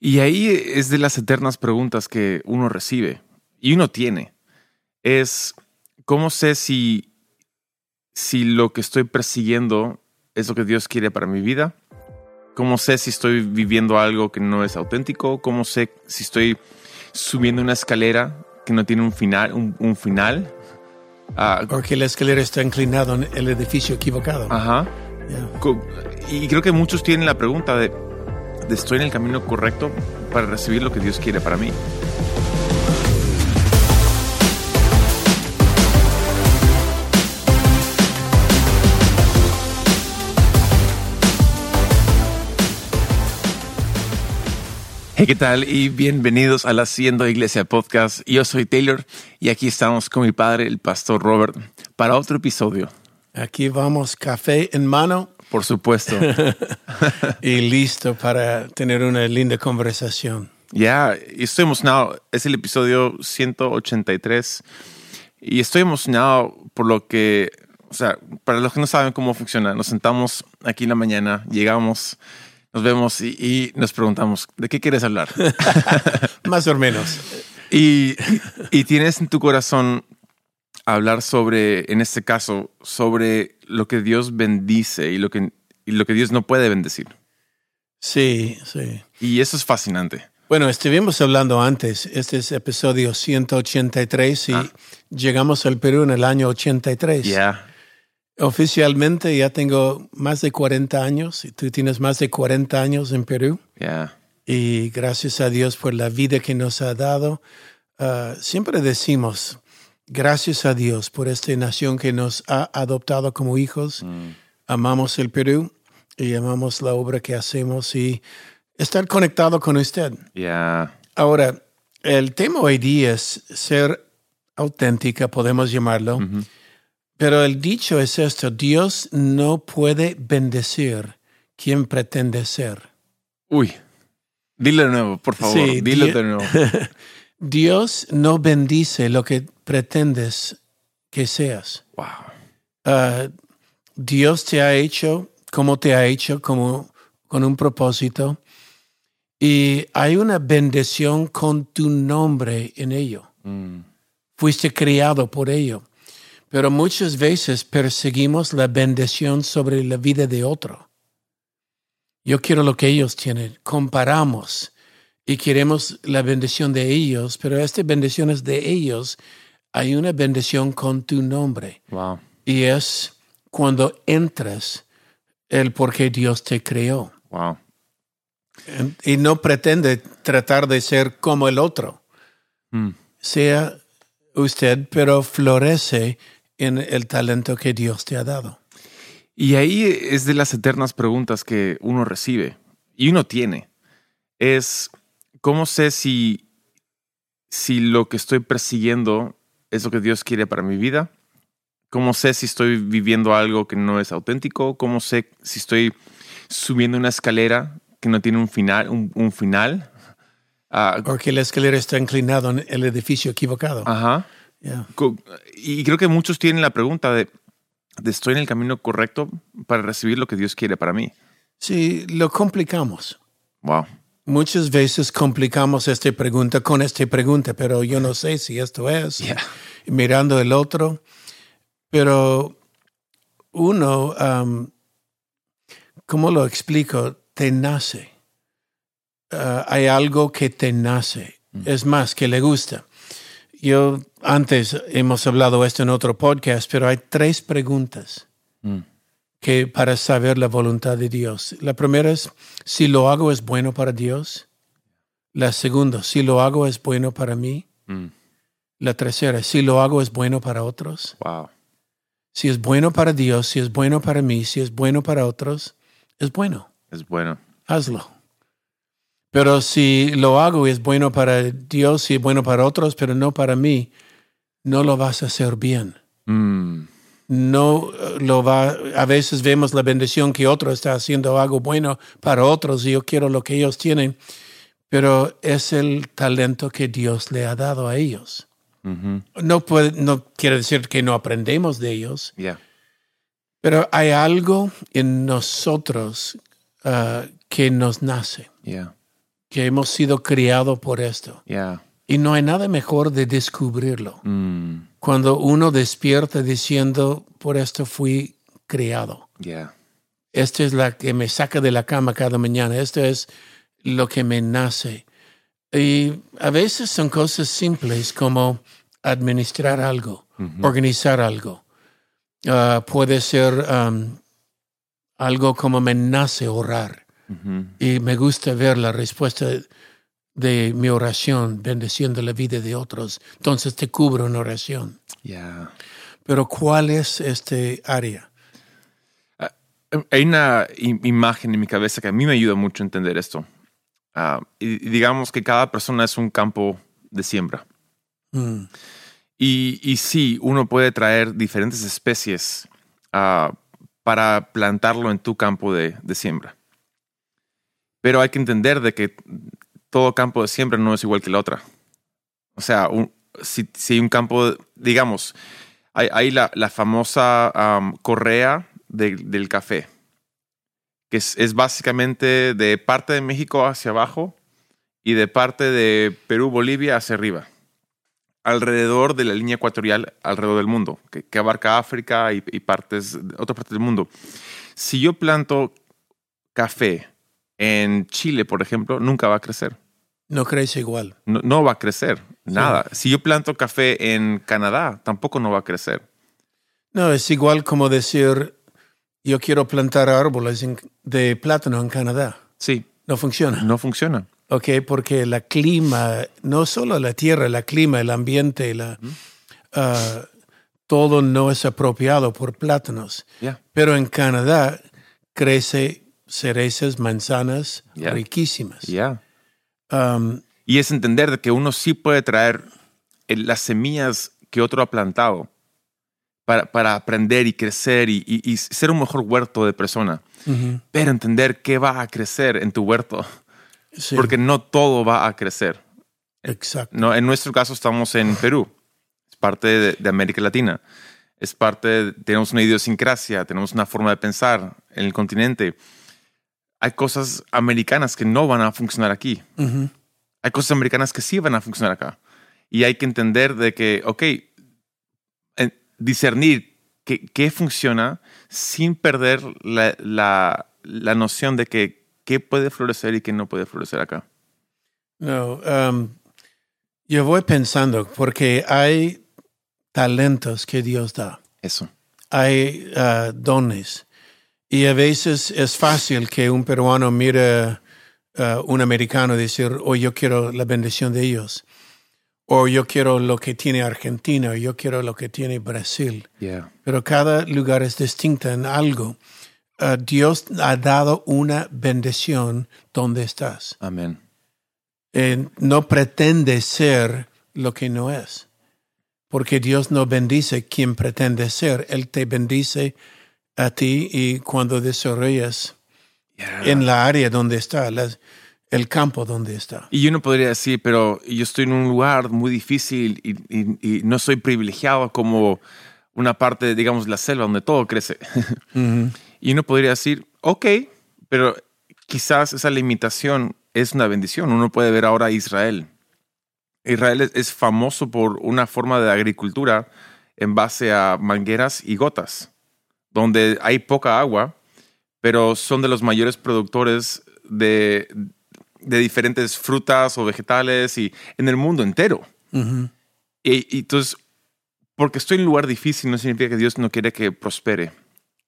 Y ahí es de las eternas preguntas que uno recibe y uno tiene. Es, ¿cómo sé si, si lo que estoy persiguiendo es lo que Dios quiere para mi vida? ¿Cómo sé si estoy viviendo algo que no es auténtico? ¿Cómo sé si estoy subiendo una escalera que no tiene un final? Un, final? Ah, Porque la escalera está inclinada en el edificio equivocado. Ajá. Y creo que muchos tienen la pregunta de, ¿estoy en el camino correcto para recibir lo que Dios quiere para mí? Hey, ¿qué tal? Y bienvenidos a la Haciendo Iglesia Podcast. Yo soy Taylor y aquí estamos con mi padre, el pastor Robert, para otro episodio. Aquí vamos, café en mano. Por supuesto. y listo para tener una linda conversación. Ya, estoy emocionado. Es el episodio 183 y estoy emocionado por lo que, o sea, para los que no saben cómo funciona, nos sentamos aquí en la mañana, llegamos nos vemos y, nos preguntamos, ¿de qué quieres hablar? Más o menos. Y, tienes en tu corazón hablar sobre, en este caso, sobre lo que Dios bendice y lo que, lo que Dios no puede bendecir. Sí, sí. Y eso es fascinante. Bueno, estuvimos hablando antes, este es episodio 183 y ah. llegamos al Perú en el año 83. Ya. Oficialmente ya tengo más de 40 años y tú tienes más de 40 años en Perú. Y gracias a Dios por la vida que nos ha dado. Ah, siempre decimos, gracias a Dios por esta nación que nos ha adoptado como hijos. Mm. Amamos el Perú y amamos la obra que hacemos y estar conectado con usted. Ahora, el tema hoy día es ser auténtica, podemos llamarlo. Pero el dicho es esto, Dios no puede bendecir quien pretende ser. Uy, dilo de nuevo, por favor, sí, dilo de nuevo. Dios no bendice lo que pretendes que seas. Wow. Ah, Dios te ha hecho como te ha hecho, como con un propósito. Y hay una bendición con tu nombre en ello. Mm. Fuiste criado por ello. Pero muchas veces perseguimos la bendición sobre la vida de otro. Yo quiero lo que ellos tienen. Comparamos y queremos la bendición de ellos, pero esta bendición es de ellos. Hay una bendición con tu nombre. Wow. Y es cuando entras el por qué Dios te creó. Wow. Y no pretende tratar de ser como el otro. Hmm. Sea usted, pero florece en el talento que Dios te ha dado. Y ahí es de las eternas preguntas que uno recibe y uno tiene. Es, ¿cómo sé si, si lo que estoy persiguiendo es lo que Dios quiere para mi vida? ¿Cómo sé si estoy viviendo algo que no es auténtico? ¿Cómo sé si estoy subiendo una escalera que no tiene un final? Un, final? Uh, Porque la escalera está inclinada en el edificio equivocado. Ajá. Y creo que muchos tienen la pregunta de, ¿estoy en el camino correcto para recibir lo que Dios quiere para mí? Sí, lo complicamos. Wow. Muchas veces complicamos esta pregunta con esta pregunta, pero yo no sé si esto es. Mirando el otro. Pero uno, um, ¿cómo lo explico? Te nace. Uh, hay algo que te nace. Mm. Es más, que le gusta. Yo antes hemos hablado esto en otro podcast, pero hay tres preguntas mm. Que para saber la voluntad de Dios. La primera es si lo hago es bueno para Dios. La segunda, si lo hago es bueno para mí. Mm. La tercera, si lo hago es bueno para otros. Wow. Si es bueno para Dios, si es bueno para mí, si es bueno para otros, es bueno. Es bueno. Hazlo. Pero si lo hago y es bueno para Dios y es bueno para otros, pero no para mí, no lo vas a hacer bien. Mm. No eh, lo va. A veces vemos la bendición que otro está haciendo algo bueno para otros y yo quiero lo que ellos tienen, pero es el talento que Dios le ha dado a ellos. No puede, no quiere decir que no aprendemos de ellos. Pero hay algo en nosotros uh, que nos nace. que hemos sido criados por esto. Yeah. Y no hay nada mejor de descubrirlo. Mm, Cuando uno despierta diciendo, por esto fui criado. yeah. Esta es la que me saca de la cama cada mañana. Esto es lo que me nace. Y a veces son cosas simples como administrar algo, organizar algo. Ah, puede ser um, algo como me nace orar. Y me gusta ver la respuesta de mi oración, bendeciendo la vida de otros. Entonces te cubro en oración. Yeah. Pero ¿cuál es este área? Hay una imagen en mi cabeza que a mí me ayuda mucho a entender esto. Ah, y, digamos que cada persona es un campo de siembra. Mm, Y, y sí, uno puede traer diferentes especies ah, para plantarlo en tu campo de, de siembra. Pero hay que entender de que todo campo de siembra no es igual que la otra. O sea, un- si, si un campo, digamos, hay, hay la, la famosa am, correa de- del café, que es, es básicamente de parte de México hacia abajo y de parte de Perú, Bolivia hacia arriba alrededor de la línea ecuatorial, alrededor del mundo, que, que abarca África y, y partes, otras partes del mundo. Si yo planto café en Chile, por ejemplo, nunca va a crecer. no crece igual. No, no va a crecer, nada. Si yo planto café en Canadá, tampoco no va a crecer. No, es igual como decir, yo quiero plantar árboles de plátano en Canadá. Sí, No funciona. no funciona. Ok, porque la clima, no solo la tierra, la clima, el ambiente, la, ah, todo no es apropiado por plátanos. Ya. Pero en Canadá crece cerezas, manzanas riquísimas. Um, Y es entender de que uno sí puede traer las semillas que otro ha plantado para, para aprender y crecer y, y- y ser un mejor huerto de persona. Pero entender qué va a crecer en tu huerto, sí, porque no todo va a crecer. exacto. No, en nuestro caso estamos en Perú, es parte de, de América Latina, es parte, de- tenemos una idiosincrasia, tenemos una forma de pensar en el continente. Hay cosas americanas que no van a funcionar aquí. Hay cosas americanas que sí van a funcionar acá. Y hay que entender de que, ok, discernir qué, qué funciona sin perder la, la- la noción de que qué puede florecer y qué no puede florecer acá. No, um, yo voy pensando, porque hay talentos que Dios da. Eso. hay ah, dones. Y a veces es fácil que un peruano mire a un americano y decir, oh, yo quiero la bendición de ellos. O yo quiero lo que tiene Argentina, o yo quiero lo que tiene Brasil. Yeah. Pero cada lugar es distinta en algo. Ah, Dios ha dado una bendición donde estás. Amén. Eh, no pretende ser lo que no es. Porque Dios no bendice quien pretende ser. Él te bendice a ti y cuando desarrollas Yeah. en la área donde está, las- el campo donde está. Y uno podría decir, pero yo estoy en un lugar muy difícil y, y- y no soy privilegiado como una parte, digamos, la selva donde todo crece. Ujú. Y uno podría decir, ok, pero quizás esa limitación es una bendición. Uno puede ver ahora a Israel. Israel es, es famoso por una forma de agricultura en base a mangueras y gotas, donde hay poca agua, pero son de los mayores productores de, de diferentes frutas o vegetales y en el mundo entero. Y, y entonces, porque estoy en un lugar difícil no significa que Dios no quiere que prospere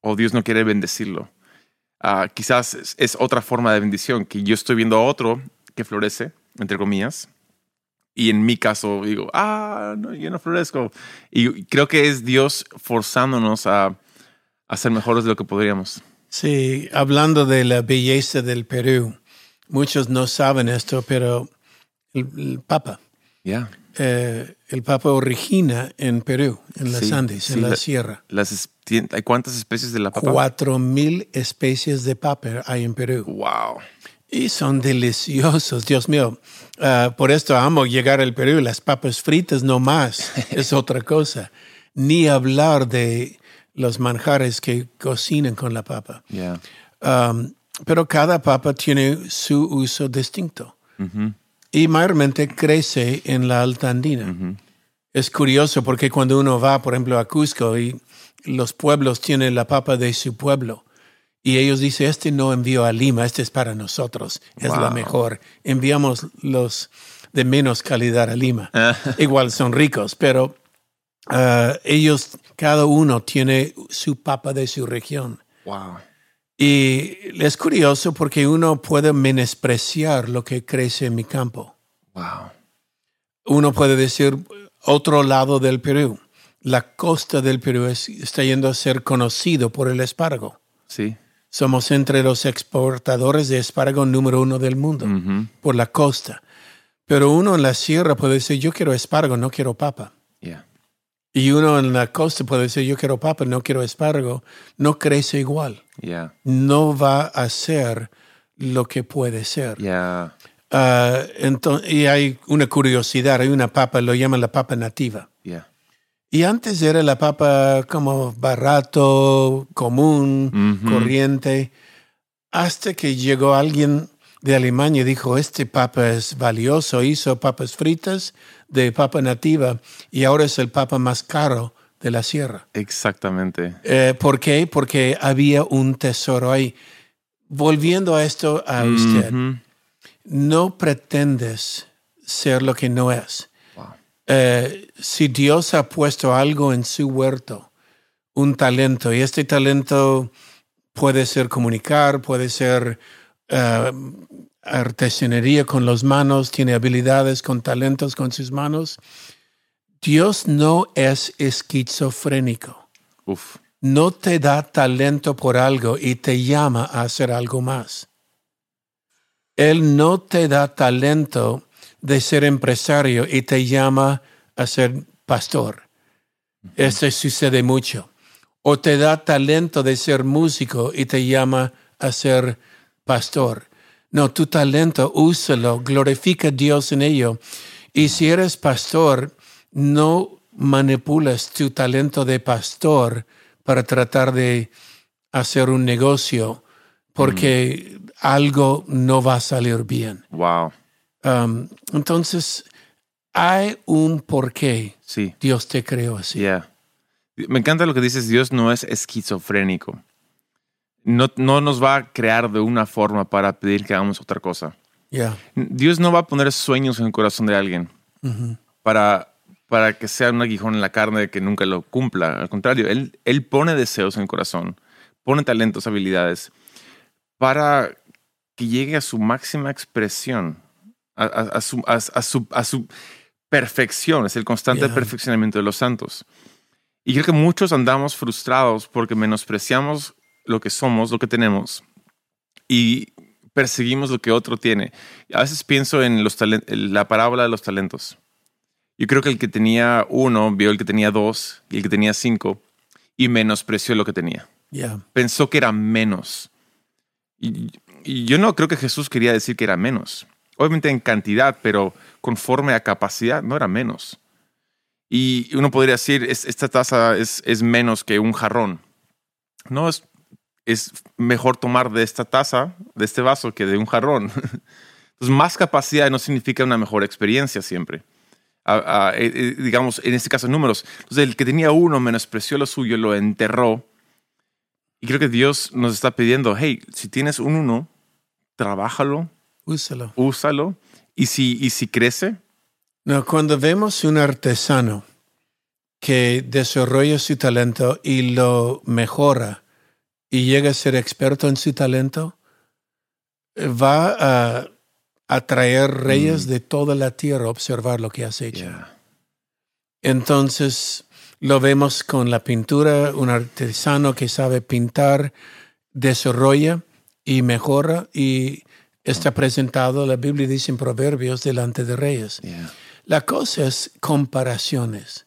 o Dios no quiere bendecirlo. Ah, quizás es, es otra forma de bendición, que yo estoy viendo a otro que florece, entre comillas, y en mi caso digo, ah, no, yo no florezco. Y creo que es Dios forzándonos a, a ser mejores de lo que podríamos. Sí, hablando de la belleza del Perú, muchos no saben esto, pero el, el Papa, Ya. eh, el Papa origina en Perú, en Sí, Andes, sí, en la, la- sierra. Las, ¿Hay cuántas especies de la papa? Cuatro mil especies de papa hay en Perú. Wow. Y son deliciosos, Dios mío. Ah, por esto amo llegar al Perú. Las papas fritas no más, es otra cosa. Ni hablar de los manjares que cocinan con la papa. Yeah. Um, pero cada papa tiene su uso distinto. y mayormente crece en la alta andina. Es curioso porque cuando uno va, por ejemplo, a Cusco y los pueblos tienen la papa de su pueblo y ellos dicen, este no envió a Lima, este es para nosotros, es la mejor. Enviamos los de menos calidad a Lima. Igual son ricos, pero uh, ellos, cada uno tiene su papa de su región. Wow. Y es curioso porque uno puede menospreciar lo que crece en mi campo. Wow. Uno puede decir otro lado del Perú. La costa del Perú está yendo a ser conocido por el espárrago. Sí. Somos entre los exportadores de espárrago número uno del mundo, por la costa. Pero uno en la sierra puede decir, yo quiero espárrago, no quiero papa. Yeah. Y uno en la costa puede decir, yo quiero papa, no quiero espárrago. No crece igual. Yeah. No va a ser lo que puede ser. Yeah. Uh, entonces, y hay una curiosidad, hay una papa, lo llaman la papa nativa. Yeah. Y antes era la papa como barato, común, corriente, hasta que llegó alguien de Alemania y dijo, este papa es valioso, hizo papas fritas de papa nativa y ahora es el papa más caro de la sierra. Exactamente. Eh, ¿Por qué? Porque había un tesoro ahí. Volviendo a esto a usted, no pretendes ser lo que no es. Eh, si Dios ha puesto algo en su huerto, un talento, y este talento puede ser comunicar, puede ser uh, artesanería con las manos, tiene habilidades con talentos con sus manos. Dios no es esquizofrénico. Uf. No te da talento por algo y te llama a hacer algo más. Él no te da talento de ser empresario y te llama a ser pastor. Eso sucede mucho. O te da talento de ser músico y te llama a ser pastor. No, tu talento, úsalo, glorifica a Dios en ello. Y si eres pastor, no manipulas tu talento de pastor para tratar de hacer un negocio, porque algo no va a salir bien. Wow. Um, entonces, hay un porqué. Sí. Dios te creó así. Yeah. Me encanta lo que dices, Dios no es esquizofrénico. No, no nos va a crear de una forma para pedir que hagamos otra cosa. Yeah. Dios no va a poner sueños en el corazón de alguien para, para que sea un aguijón en la carne que nunca lo cumpla. Al contrario, él, él pone deseos en el corazón, pone talentos, habilidades para que llegue a su máxima expresión a, su, a, su, perfección, es el constante perfeccionamiento de los santos. Y creo que muchos andamos frustrados porque menospreciamos lo que somos, lo que tenemos, y perseguimos lo que otro tiene. A veces pienso en los la parábola de los talentos. Yo creo que el que tenía uno vio el que tenía dos y el que tenía cinco y menospreció lo que tenía. Pensó que era menos. y, yo no creo que Jesús quería decir que era menos obviamente en cantidad, pero conforme a capacidad, no era menos. Y uno podría decir, esta taza es, es, menos que un jarrón. No, es, es mejor tomar de esta taza, de este vaso, que de un jarrón. Entonces, más capacidad no significa una mejor experiencia siempre. Eh, eh, digamos, en este caso, números. Entonces, el que tenía uno menospreció lo suyo, lo enterró. Y creo que Dios nos está pidiendo, hey, si tienes un uno, trabájalo, Úsalo. Úsalo. ¿Y si, y si crece? No, cuando vemos un artesano que desarrolla su talento y lo mejora y llega a ser experto en su talento, va a atraer reyes mm. de toda la tierra a observar lo que has hecho. Entonces, lo vemos con la pintura, un artesano que sabe pintar, desarrolla y mejora y está presentado, la Biblia dice en Proverbios, delante de reyes. La cosa es comparaciones.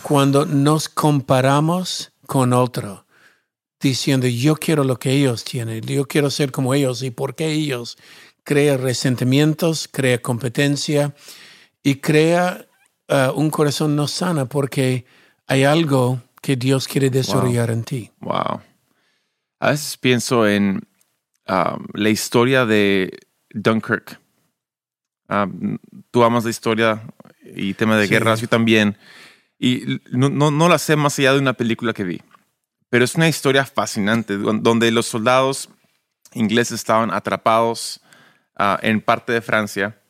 Cuando nos comparamos con otro, diciendo yo quiero lo que ellos tienen, yo quiero ser como ellos y por qué ellos, crea resentimientos, crea competencia y crea uh, un corazón no sana porque hay algo que Dios quiere desarrollar en ti. Wow. A veces pienso en Um, la historia de Dunkirk. Ah, tú amas la historia y tema de guerras, yo también. Y no, no, la sé más allá de una película que vi, pero es una historia fascinante donde los soldados ingleses estaban atrapados ah, en parte de Francia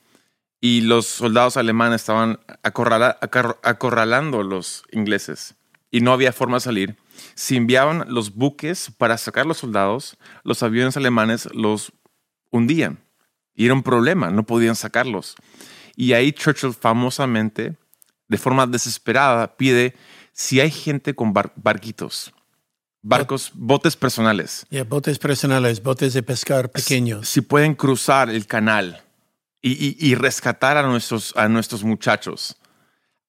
y los soldados alemanes estaban acorralando a los ingleses y no había forma de salir. Si enviaban los buques para sacar los soldados, los aviones alemanes los hundían. Y era un problema, no podían sacarlos. Y ahí Churchill famosamente, de forma desesperada, pide si hay gente con barquitos, barcos, botes personales. botes personales, botes de pescar pequeños. Si, pueden cruzar el canal y, rescatar a nuestros, a nuestros muchachos,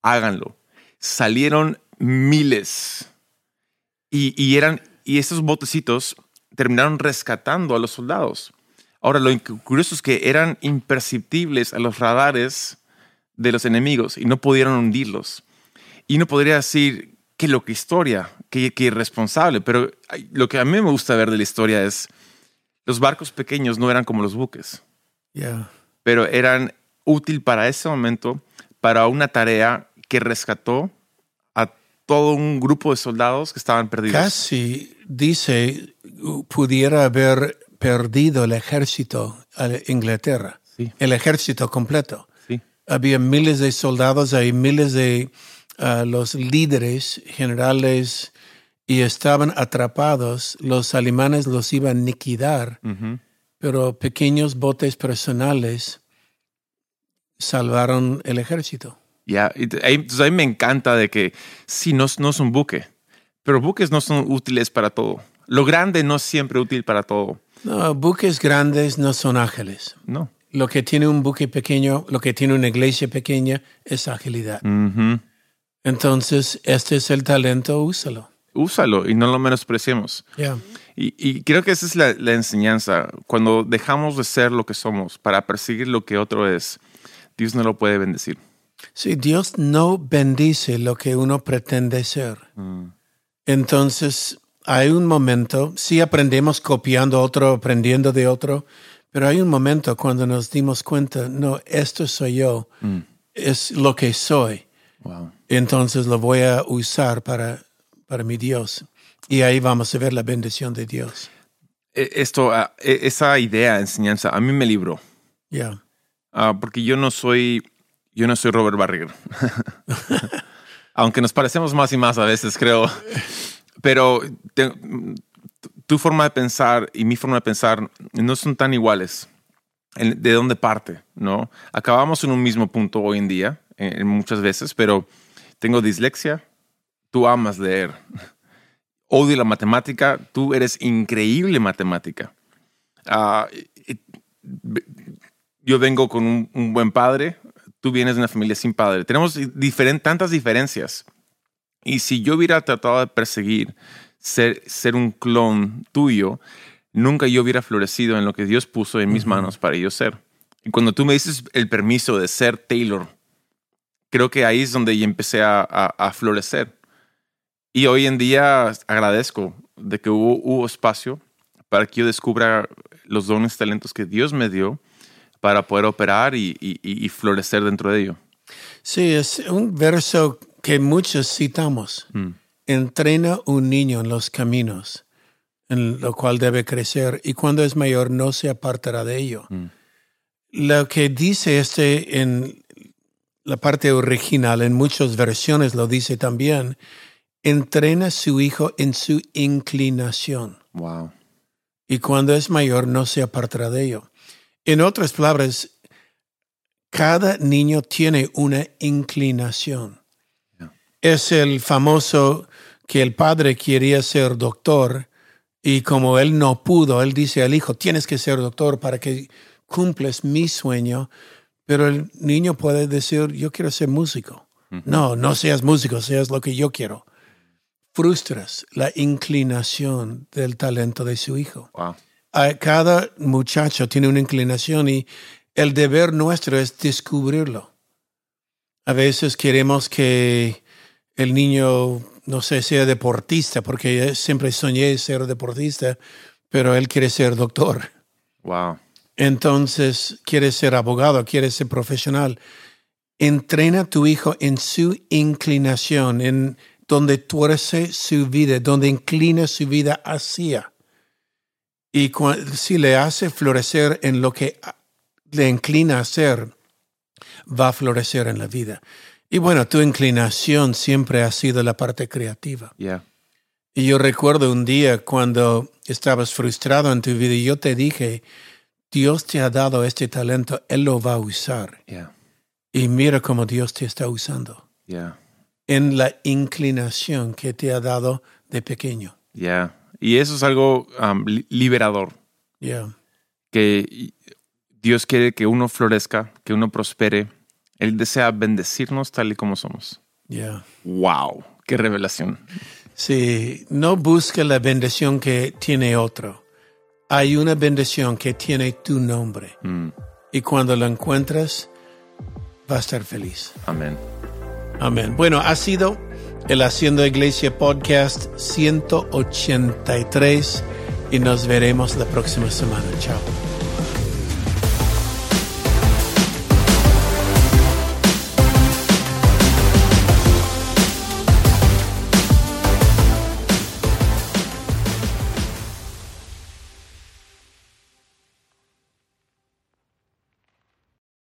háganlo. Salieron miles y, eran, y esos botecitos terminaron rescatando a los soldados. Ahora, lo curioso es que eran imperceptibles a los radares de los enemigos y no pudieron hundirlos. Y no podría decir que lo que historia, que, que irresponsable, pero lo que a mí me gusta ver de la historia es los barcos pequeños no eran como los buques. Pero eran útil para ese momento, para una tarea que rescató a todo un grupo de soldados que estaban perdidos. Casi dice pudiera haber perdido el ejército de Inglaterra, el ejército completo. Había miles de soldados, hay miles de uh, los líderes generales y estaban atrapados. Los alemanes los iban a liquidar, pero pequeños botes personales salvaron el ejército. Ya, a mí me encanta de que sí, no, no es un buque, pero buques no son útiles para todo. Lo grande no es siempre útil para todo. No, buques grandes no son ágiles. No. Lo que tiene un buque pequeño, lo que tiene una iglesia pequeña es agilidad. Entonces, este es el talento, úsalo. Úsalo y no lo menospreciemos. Y, creo que esa es la, la, enseñanza. Cuando dejamos de ser lo que somos para perseguir lo que otro es, Dios no lo puede bendecir. Sí, Dios no bendice lo que uno pretende ser. Mm. Entonces, hay un momento, sí aprendemos copiando otro, aprendiendo de otro, pero hay un momento cuando nos dimos cuenta, no, esto soy yo, mm. es lo que soy. Entonces lo voy a usar para, para mi Dios. Y ahí vamos a ver la bendición de Dios. E, esto, ah, e, esa idea, enseñanza, a mí me libró. Ya. Ah, porque yo no soy, yo no soy Robert Barriger. Aunque nos parecemos más y más a veces, creo. Pero tu forma de pensar y mi forma de pensar no son tan iguales. ¿De dónde parte? ¿No? Acabamos en un mismo punto hoy en día, en, muchas veces, pero tengo dislexia, tú amas leer. Odio la matemática, tú eres increíble matemática. Ah, yo vengo con un, buen padre, tú vienes de una familia sin padre. Tenemos tantas diferencias y si yo hubiera tratado de perseguir ser, ser un clon tuyo, nunca yo hubiera florecido en lo que Dios puso en mis manos para yo ser. Y cuando tú me dices el permiso de ser Taylor, creo que ahí es donde yo empecé a, a, florecer. Y hoy en día agradezco de que hubo, hubo, espacio para que yo descubra los dones, talentos que Dios me dio para poder operar y, y, y florecer dentro de ello. Sí, es un verso que muchos citamos. Mm. Entrena un niño en los caminos en lo cual debe crecer y cuando es mayor no se apartará de ello. Mm. Lo que dice este en la parte original, en muchas versiones lo dice también, entrena a su hijo en su inclinación. Wow. Y cuando es mayor no se apartará de ello. En otras palabras, cada niño tiene una inclinación es el famoso que el padre quería ser doctor y como él no pudo, él dice al hijo, tienes que ser doctor para que cumples mi sueño, pero el niño puede decir, yo quiero ser músico. No, no seas músico, seas lo que yo quiero. Frustras la inclinación del talento de su hijo. Cada muchacho tiene una inclinación y el deber nuestro es descubrirlo. A veces queremos que el niño, no sé, sea deportista, porque siempre soñé ser deportista, pero él quiere ser doctor. Wow. Entonces, quieres ser abogado, quieres ser profesional. Entrena a tu hijo en su inclinación, en donde tuerce su vida, donde inclina su vida hacia. Y si le hace florecer en lo que le inclina a hacer, va a florecer en la vida. Y bueno, tu inclinación siempre ha sido la parte creativa. Y yo recuerdo un día cuando estabas frustrado en tu vida y yo te dije, Dios te ha dado este talento, Él lo va a usar. Y mira cómo Dios te está usando. En la inclinación que te ha dado de pequeño. Y eso es algo um, liberador. Que Dios quiere que uno florezca, que uno prospere. Él desea bendecirnos tal y como somos. Wow, qué revelación. Sí, no busque la bendición que tiene otro. Hay una bendición que tiene tu nombre. Mm. Y cuando la encuentras, va a estar feliz. Amén. Amén. Bueno, ha sido el Haciendo Iglesia Podcast 183 y nos veremos la próxima semana. Chao.